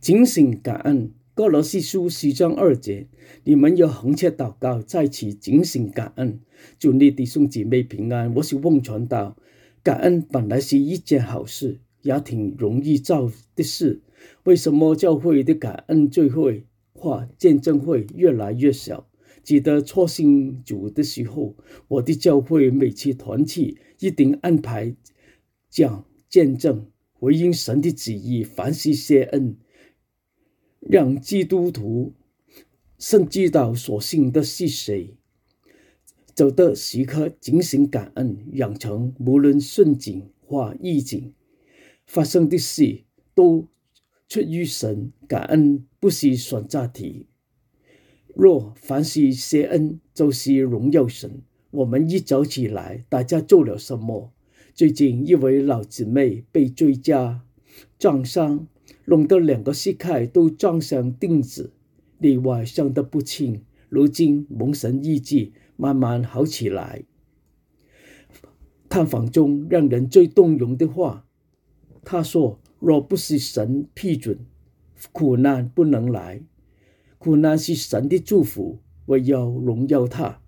警醒感恩。哥罗西书十章二节，你们要恒切祷告，在此警醒感恩。祝你弟兄姐妹平安。我是翁传道。感恩本来是一件好事，也挺容易做的事。为什么教会的感恩聚会或见证会越来越少？记得初信主的时候，我的教会每次团契一定安排讲见证，回应神的旨意，凡事谢恩。让基督徒甚至到所信的是谁，走的时刻警醒感恩，养成无论顺境或逆境发生的事都出于神，感恩不是选择题。若凡是谢恩，就是荣耀神。我们一早起来，大家做了什么？最近一位老姊妹被追加撞伤。弄得两个膝盖都撞上钉子，内外伤得不轻。如今蒙神医治，慢慢好起来。探访中让人最动容的话，他说：“若不是神批准，苦难不能来。苦难是神的祝福，我要荣耀他。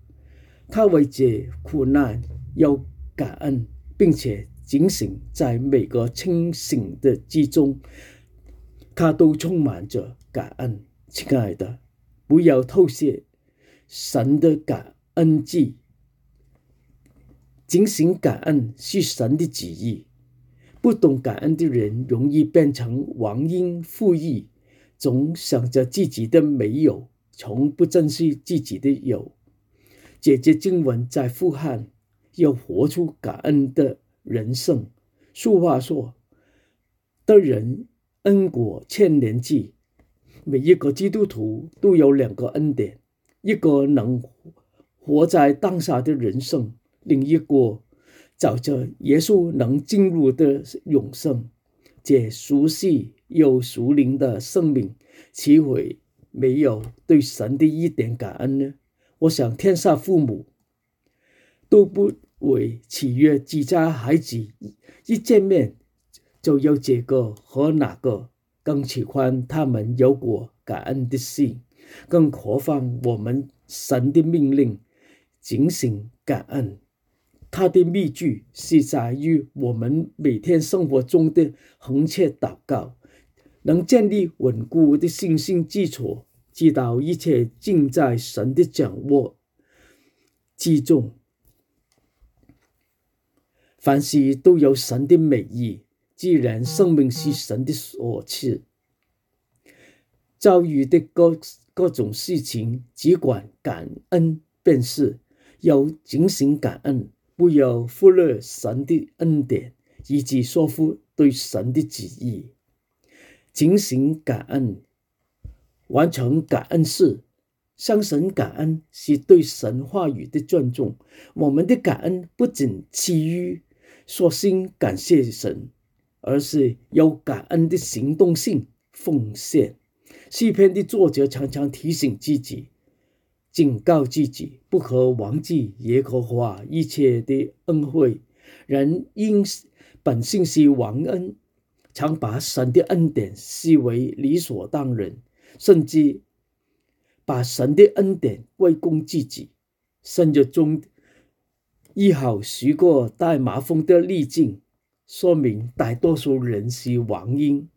他为这苦难要感恩，并且警醒在每个清醒的之中。”他都充满着感恩，亲爱的，不要偷窃神的感恩记。警醒感恩是神的旨意。不懂感恩的人，容易变成忘恩负义，总想着自己的没有，从不珍惜自己的有。姐姐经文在呼喊，要活出感恩的人生。俗话说：“的人。”恩果千年记，每一个基督徒都有两个恩典：一个能活在当下的人生，另一个找着耶稣能进入的永生。这熟悉又熟灵的生命，岂会没有对神的一点感恩呢？我想，天下父母都不会喜悦自家孩子一见面。就有这个和那个，更喜欢他们有过感恩的心，更何况我们神的命令，警醒感恩。他的秘诀是在于我们每天生活中的恒切祷告，能建立稳固的信心基础，知道一切尽在神的掌握之中，凡事都有神的美意。既然生命是神的所赐，遭遇的各各种事情，只管感恩便是。要警醒感恩，不要忽略神的恩典，以及说服对神的旨意。警醒感恩，完成感恩事，向神感恩是对神话语的尊重。我们的感恩不仅基于说心感谢神。而是有感恩的行动性奉献。诗篇的作者常常提醒自己、警告自己，不可忘记耶和华一切的恩惠。人因本性是忘恩，常把神的恩典视为理所当然，甚至把神的恩典归功自己。生日中医好许过带麻风的逆境。说明大多数人是忘恩，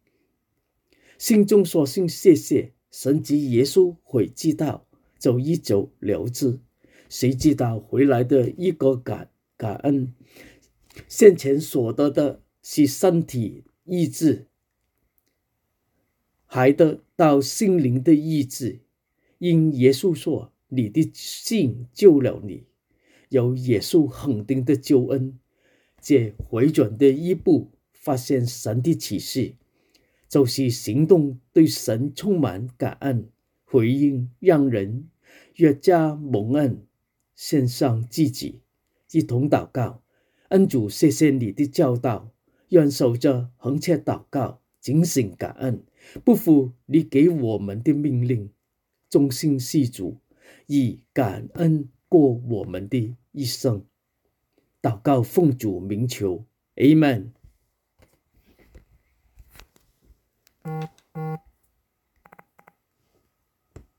心中说声谢谢，神及耶稣会知道，就一走了之。谁知道回来的一个感感恩，先前所得的是身体意志，还得到心灵的意志。因耶稣说：“你的信救了你。”有耶稣肯定的救恩。这回转的一步，发现神的启示，就是行动对神充满感恩，回应让人越加蒙恩，献上自己，一同祷告。恩主，谢谢你的教导，愿守着恒切祷告，警醒感恩，不负你给我们的命令，忠心事主，以感恩过我们的一生。祷告奉主名求，Amen。